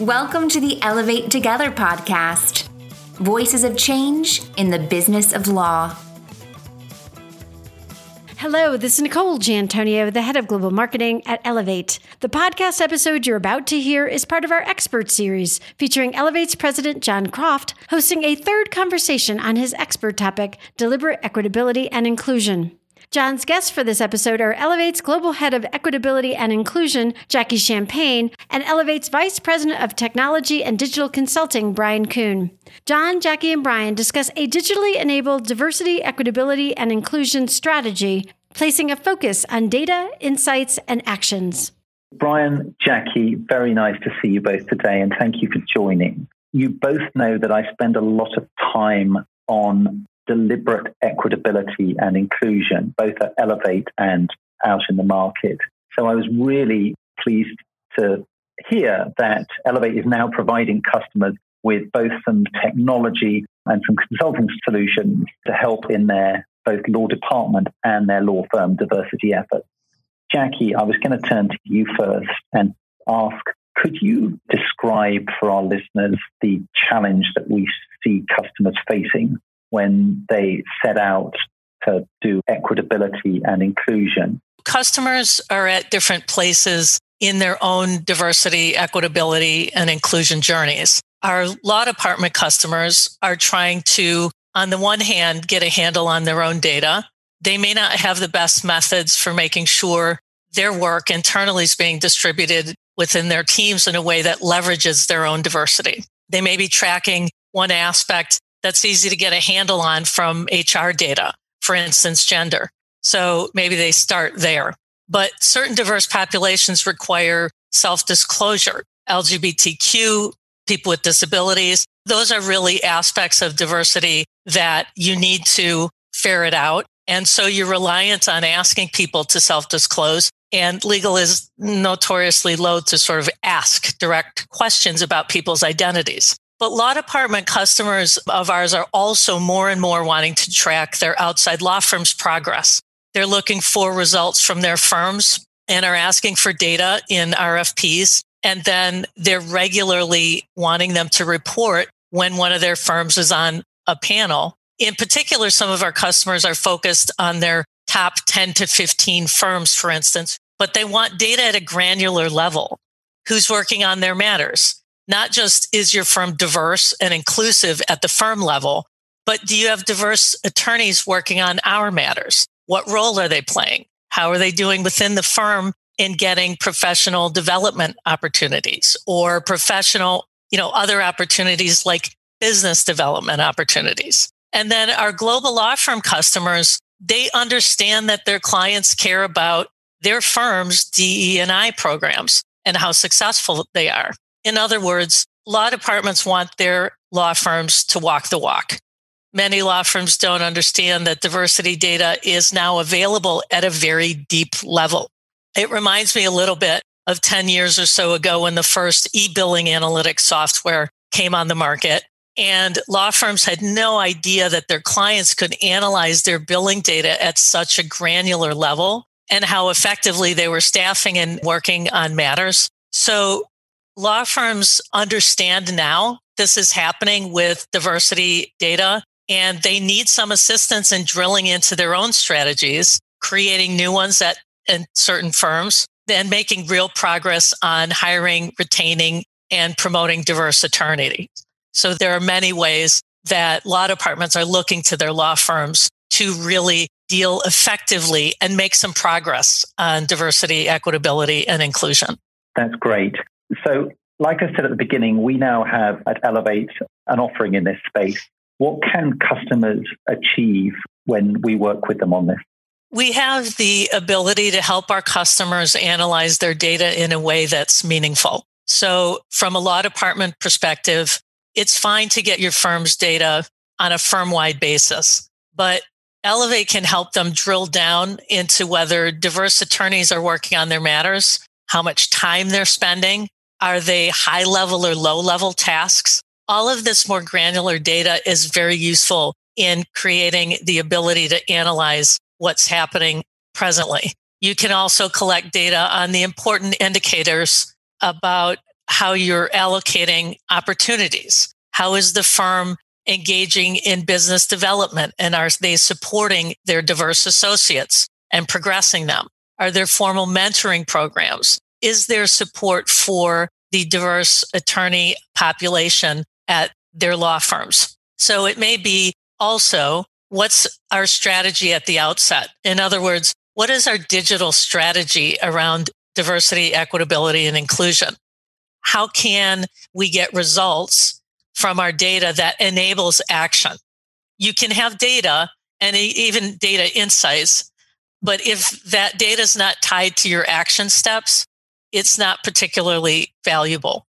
Welcome to the Elevate Together podcast Voices of Change in the Business of Law. Hello, this is Nicole Giantonio, the head of global marketing at Elevate. The podcast episode you're about to hear is part of our expert series featuring Elevate's president John Croft hosting a third conversation on his expert topic, deliberate equitability and inclusion. John's guests for this episode are Elevate's Global Head of Equitability and Inclusion, Jackie Champagne, and Elevate's Vice President of Technology and Digital Consulting, Brian Kuhn. John, Jackie, and Brian discuss a digitally enabled diversity, equitability, and inclusion strategy, placing a focus on data, insights, and actions. Brian, Jackie, very nice to see you both today, and thank you for joining. You both know that I spend a lot of time on deliberate equitability and inclusion, both at Elevate and out in the market. So I was really pleased to hear that Elevate is now providing customers with both some technology and some consulting solutions to help in their both law department and their law firm diversity efforts. Jackie, I was going to turn to you first and ask could you describe for our listeners the challenge that we see customers facing when they set out to do equitability and inclusion. Customers are at different places in their own diversity, equitability, and inclusion journeys. Our law department customers are trying to, on the one hand, get a handle on their own data. They may not have the best methods for making sure their work internally is being distributed within their teams in a way that leverages their own diversity. They may be tracking one aspect that's easy to get a handle on from HR data, for instance, gender. So maybe they start there. But certain diverse populations require self disclosure. LGBTQ, people with disabilities, those are really aspects of diversity that you need to ferret out. And so you're reliant on asking people to self disclose. And legal is notoriously loath to sort of ask direct questions about people's identities. But law department customers of ours are also more and more wanting to track their outside law firm's progress. They're looking for results from their firms and are asking for data in RFPs. And then they're regularly wanting them to report when one of their firms is on a panel. In particular, some of our customers are focused on their top 10 to 15 firms, for instance, but they want data at a granular level. Who's working on their matters? Not just is your firm diverse and inclusive at the firm level, but do you have diverse attorneys working on our matters? What role are they playing? How are they doing within the firm in getting professional development opportunities or professional, you know, other opportunities like business development opportunities? And then our global law firm customers, they understand that their clients care about their firm's DE&I programs and how successful they are. In other words, law departments want their law firms to walk the walk. Many law firms don't understand that diversity data is now available at a very deep level. It reminds me a little bit of 10 years or so ago when the first e billing analytics software came on the market. And law firms had no idea that their clients could analyze their billing data at such a granular level and how effectively they were staffing and working on matters. So law firms understand now this is happening with diversity data and they need some assistance in drilling into their own strategies, creating new ones at in certain firms, then making real progress on hiring, retaining, and promoting diverse attorneys. So there are many ways that law departments are looking to their law firms to really deal effectively and make some progress on diversity, equitability, and inclusion. That's great. So, like I said at the beginning, we now have at Elevate an offering in this space. What can customers achieve when we work with them on this? We have the ability to help our customers analyze their data in a way that's meaningful. So, from a law department perspective, it's fine to get your firm's data on a firm wide basis, but Elevate can help them drill down into whether diverse attorneys are working on their matters, how much time they're spending, are they high level or low level tasks? All of this more granular data is very useful in creating the ability to analyze what's happening presently. You can also collect data on the important indicators about how you're allocating opportunities. How is the firm engaging in business development and are they supporting their diverse associates and progressing them? Are there formal mentoring programs? Is there support for the diverse attorney population at their law firms? So it may be also what's our strategy at the outset? In other words, what is our digital strategy around diversity, equitability, and inclusion? How can we get results from our data that enables action. You can have data and even data insights, but if that data is not tied to your action steps, it's not particularly valuable.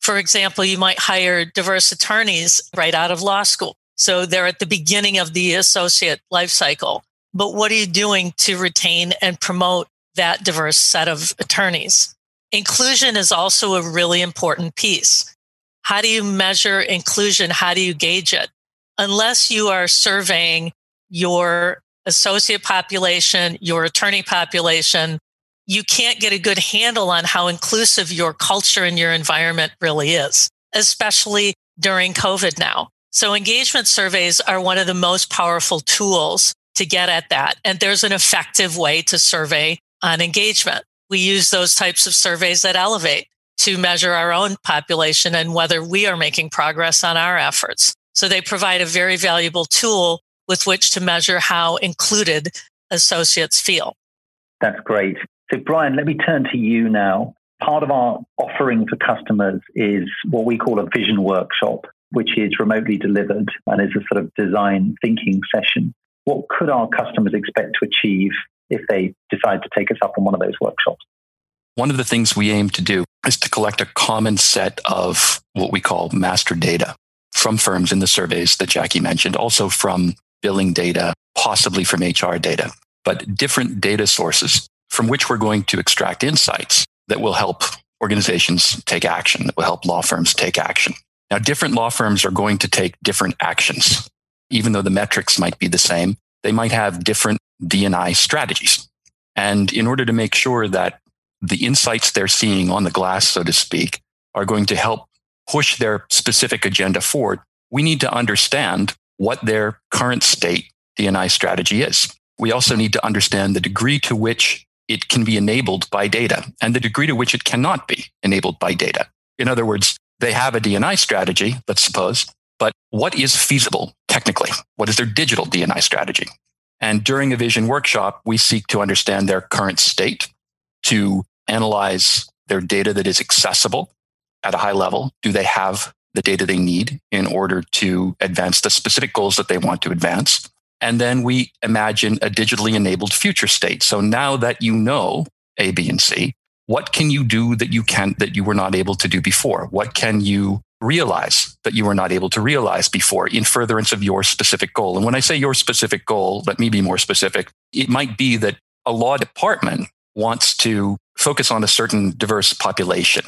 For example, you might hire diverse attorneys right out of law school. So they're at the beginning of the associate life cycle. But what are you doing to retain and promote that diverse set of attorneys? Inclusion is also a really important piece. How do you measure inclusion? How do you gauge it? Unless you are surveying your associate population, your attorney population, you can't get a good handle on how inclusive your culture and your environment really is, especially during COVID now. So engagement surveys are one of the most powerful tools to get at that. And there's an effective way to survey on engagement. We use those types of surveys that Elevate to measure our own population and whether we are making progress on our efforts. So they provide a very valuable tool with which to measure how included associates feel. That's great. So, Brian, let me turn to you now. Part of our offering for customers is what we call a vision workshop, which is remotely delivered and is a sort of design thinking session. What could our customers expect to achieve if they decide to take us up on one of those workshops? One of the things we aim to do is to collect a common set of what we call master data from firms in the surveys that Jackie mentioned, also from billing data, possibly from HR data, but different data sources from which we're going to extract insights that will help organizations take action, that will help law firms take action. Now, different law firms are going to take different actions. Even though the metrics might be the same, they might have different D&I strategies. And in order to make sure that the insights they're seeing on the glass, so to speak, are going to help push their specific agenda forward, we need to understand what their current state D&I strategy is. We also need to understand the degree to which it can be enabled by data and the degree to which it cannot be enabled by data. In other words, they have a D&I strategy, let's suppose, but what is feasible technically? What is their digital D&I strategy? And during a vision workshop, we seek to understand their current state, to analyze their data that is accessible at a high level. Do they have the data they need in order to advance the specific goals that they want to advance? And then we imagine a digitally enabled future state. So now that you know A, B, and C, what can you do that you can that you were not able to do before? What can you realize that you were not able to realize before in furtherance of your specific goal? And when I say your specific goal, let me be more specific. It might be that a law department wants to focus on a certain diverse population.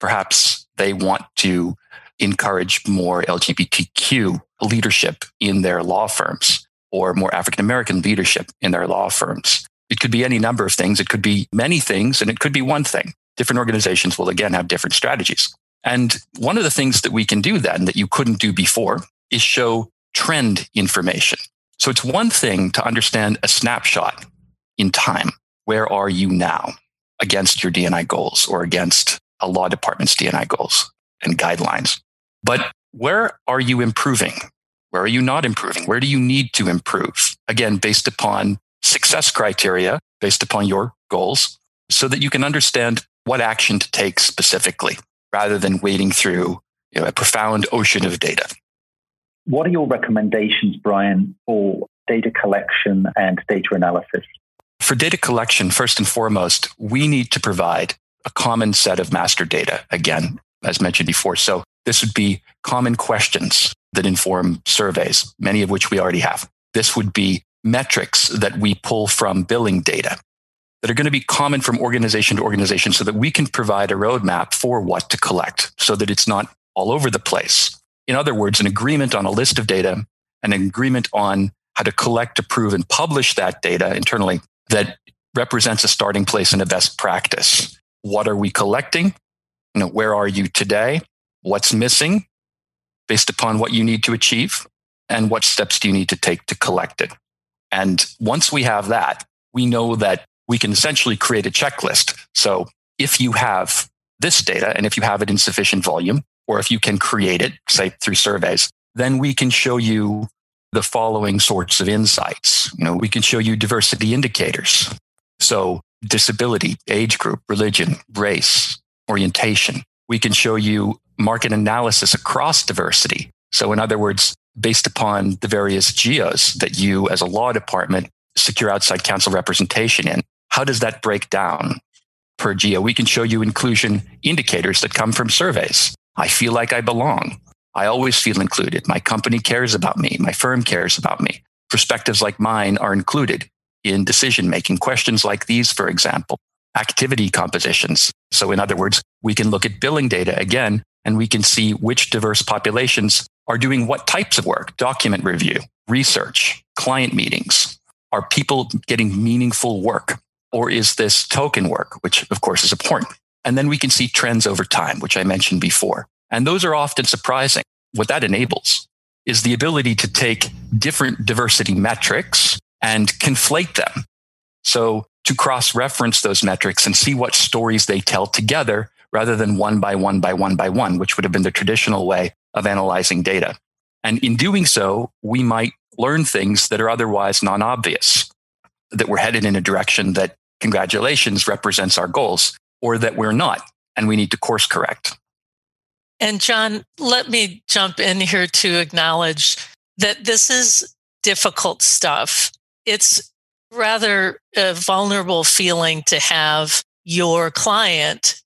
Perhaps they want to encourage more LGBTQ leadership in their law firms or more African American leadership in their law firms. It could be any number of things. It could be many things and it could be one thing. Different organizations will again have different strategies. And one of the things that we can do then that you couldn't do before is show trend information. So it's one thing to understand a snapshot in time. Where are you now? against your D&I goals or against a law department's D&I goals and guidelines. But where are you improving? Where are you not improving? Where do you need to improve? Again, based upon success criteria, based upon your goals, so that you can understand what action to take specifically rather than wading through you know, a profound ocean of data. What are your recommendations, Brian, for data collection and data analysis? For data collection, first and foremost, we need to provide a common set of master data, again, as mentioned before. So this would be common questions that inform surveys, many of which we already have. This would be metrics that we pull from billing data that are going to be common from organization to organization so that we can provide a roadmap for what to collect so that it's not all over the place. In other words, an agreement on a list of data, an agreement on how to collect, approve, and publish that data internally that represents a starting place and a best practice. What are we collecting? You know, where are you today? What's missing based upon what you need to achieve? And what steps do you need to take to collect it? And once we have that, we know that we can essentially create a checklist. So if you have this data and if you have it in sufficient volume, or if you can create it, say through surveys, then we can show you the following sorts of insights. You know, we can show you diversity indicators. So disability, age group, religion, race, orientation. We can show you market analysis across diversity. So in other words, based upon the various geos that you as a law department secure outside counsel representation in, how does that break down per geo? We can show you inclusion indicators that come from surveys. I feel like I belong. I always feel included. My company cares about me. My firm cares about me. Perspectives like mine are included in decision making. Questions like these, for example, activity compositions. So, in other words, we can look at billing data again, and we can see which diverse populations are doing what types of work document review, research, client meetings. Are people getting meaningful work? Or is this token work, which of course is important? And then we can see trends over time, which I mentioned before. And those are often surprising. What that enables is the ability to take different diversity metrics and conflate them. So to cross reference those metrics and see what stories they tell together rather than one by one by one by one, which would have been the traditional way of analyzing data. And in doing so, we might learn things that are otherwise non obvious, that we're headed in a direction that congratulations represents our goals, or that we're not, and we need to course correct. And John, let me jump in here to acknowledge that this is difficult stuff. It's rather a vulnerable feeling to have your client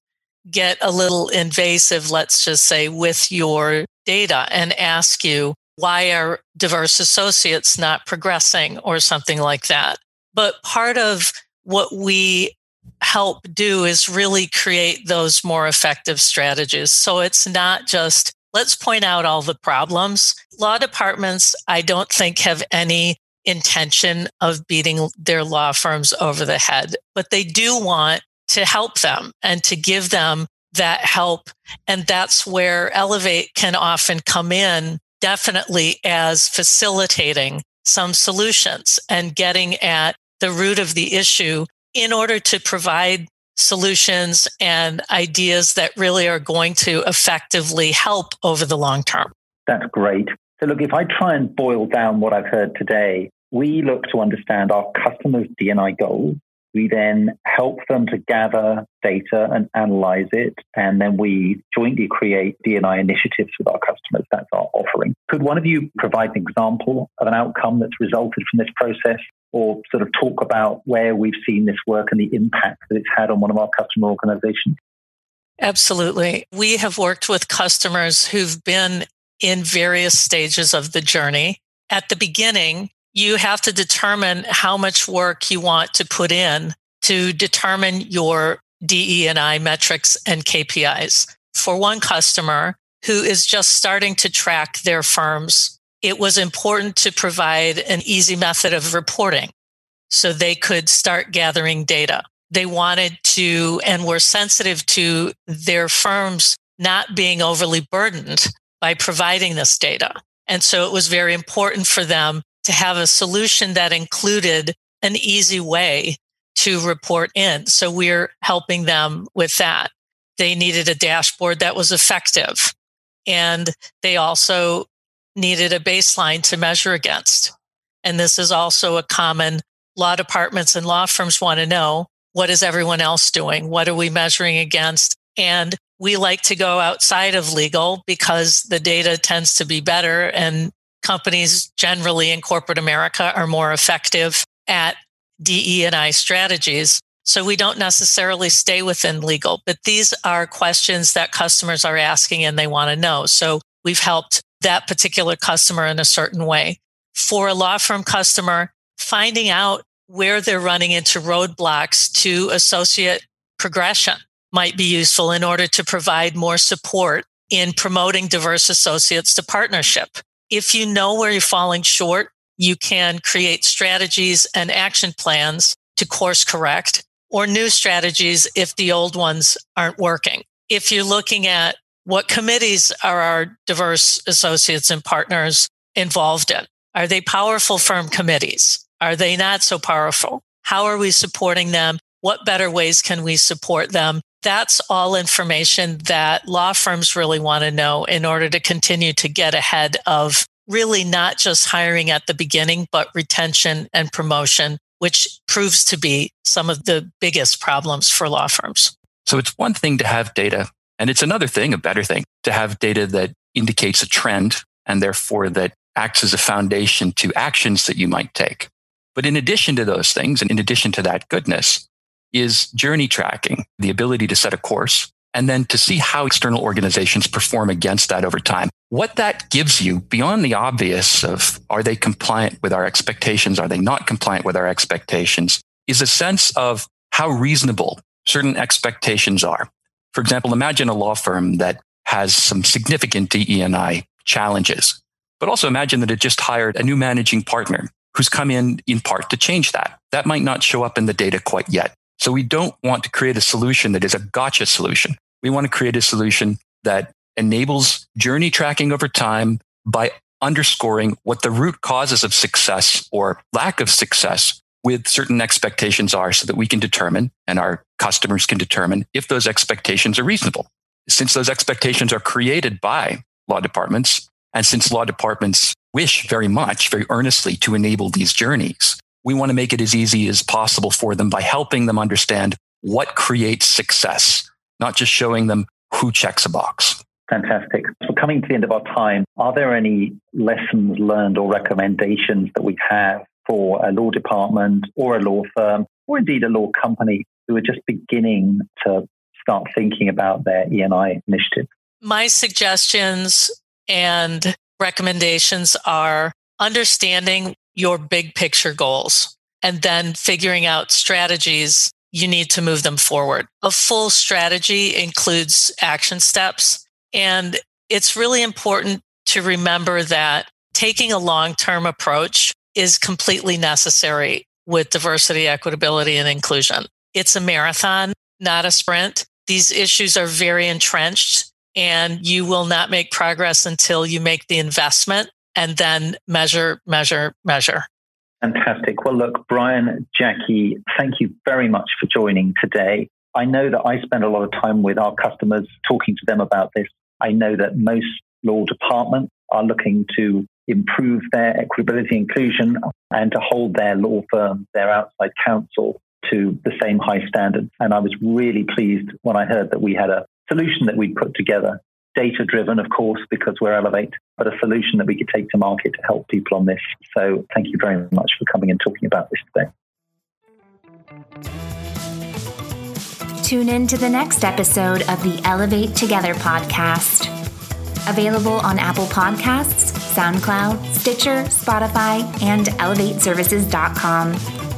get a little invasive, let's just say, with your data and ask you, why are diverse associates not progressing or something like that? But part of what we help do is really create those more effective strategies. So it's not just let's point out all the problems. Law departments, I don't think have any intention of beating their law firms over the head, but they do want to help them and to give them that help. And that's where Elevate can often come in, definitely as facilitating some solutions and getting at the root of the issue in order to provide solutions and ideas that really are going to effectively help over the long term. That's great. So, look, if I try and boil down what I've heard today, we look to understand our customers' DNI goals. We then help them to gather data and analyze it. And then we jointly create DNI initiatives with our customers. That's our offering. Could one of you provide an example of an outcome that's resulted from this process or sort of talk about where we've seen this work and the impact that it's had on one of our customer organizations? Absolutely. We have worked with customers who've been in various stages of the journey. At the beginning, you have to determine how much work you want to put in to determine your DE and I metrics and KPIs. For one customer who is just starting to track their firm's it was important to provide an easy method of reporting so they could start gathering data. They wanted to and were sensitive to their firms not being overly burdened by providing this data. And so it was very important for them to have a solution that included an easy way to report in. So we're helping them with that. They needed a dashboard that was effective. And they also needed a baseline to measure against. And this is also a common law departments and law firms want to know what is everyone else doing? What are we measuring against? And we like to go outside of legal because the data tends to be better and companies generally in corporate America are more effective at DE and I strategies. So we don't necessarily stay within legal, but these are questions that customers are asking and they want to know. So we've helped that particular customer in a certain way. For a law firm customer, finding out where they're running into roadblocks to associate progression might be useful in order to provide more support in promoting diverse associates to partnership. If you know where you're falling short, you can create strategies and action plans to course correct or new strategies if the old ones aren't working. If you're looking at what committees are our diverse associates and partners involved in? Are they powerful firm committees? Are they not so powerful? How are we supporting them? What better ways can we support them? That's all information that law firms really want to know in order to continue to get ahead of really not just hiring at the beginning, but retention and promotion, which proves to be some of the biggest problems for law firms. So it's one thing to have data, and it's another thing, a better thing, to have data that indicates a trend and therefore that acts as a foundation to actions that you might take. But in addition to those things, and in addition to that goodness, is journey tracking, the ability to set a course and then to see how external organizations perform against that over time. What that gives you beyond the obvious of are they compliant with our expectations? Are they not compliant with our expectations? Is a sense of how reasonable certain expectations are. For example, imagine a law firm that has some significant DE&I challenges, but also imagine that it just hired a new managing partner who's come in in part to change that. That might not show up in the data quite yet. So we don't want to create a solution that is a gotcha solution. We want to create a solution that enables journey tracking over time by underscoring what the root causes of success or lack of success with certain expectations are so that we can determine and our customers can determine if those expectations are reasonable. Since those expectations are created by law departments, and since law departments wish very much, very earnestly to enable these journeys, we want to make it as easy as possible for them by helping them understand what creates success, not just showing them who checks a box. Fantastic. So, coming to the end of our time, are there any lessons learned or recommendations that we have for a law department or a law firm or indeed a law company who are just beginning to start thinking about their E&I initiative? My suggestions and recommendations are understanding your big picture goals and then figuring out strategies you need to move them forward. A full strategy includes action steps. And it's really important to remember that taking a long term approach is completely necessary with diversity, equitability, and inclusion. It's a marathon, not a sprint. These issues are very entrenched and you will not make progress until you make the investment and then measure, measure, measure. Fantastic. Well, look, Brian, Jackie, thank you very much for joining today. I know that I spend a lot of time with our customers talking to them about this. I know that most law departments are looking to improve their equitability inclusion and to hold their law firms, their outside counsel to the same high standards. And I was really pleased when I heard that we had a solution that we'd put together data driven, of course, because we're Elevate, but a solution that we could take to market to help people on this. So thank you very much for coming and talking about this today. Tune in to the next episode of the Elevate Together podcast. Available on Apple Podcasts, SoundCloud, Stitcher, Spotify, and ElevateServices.com.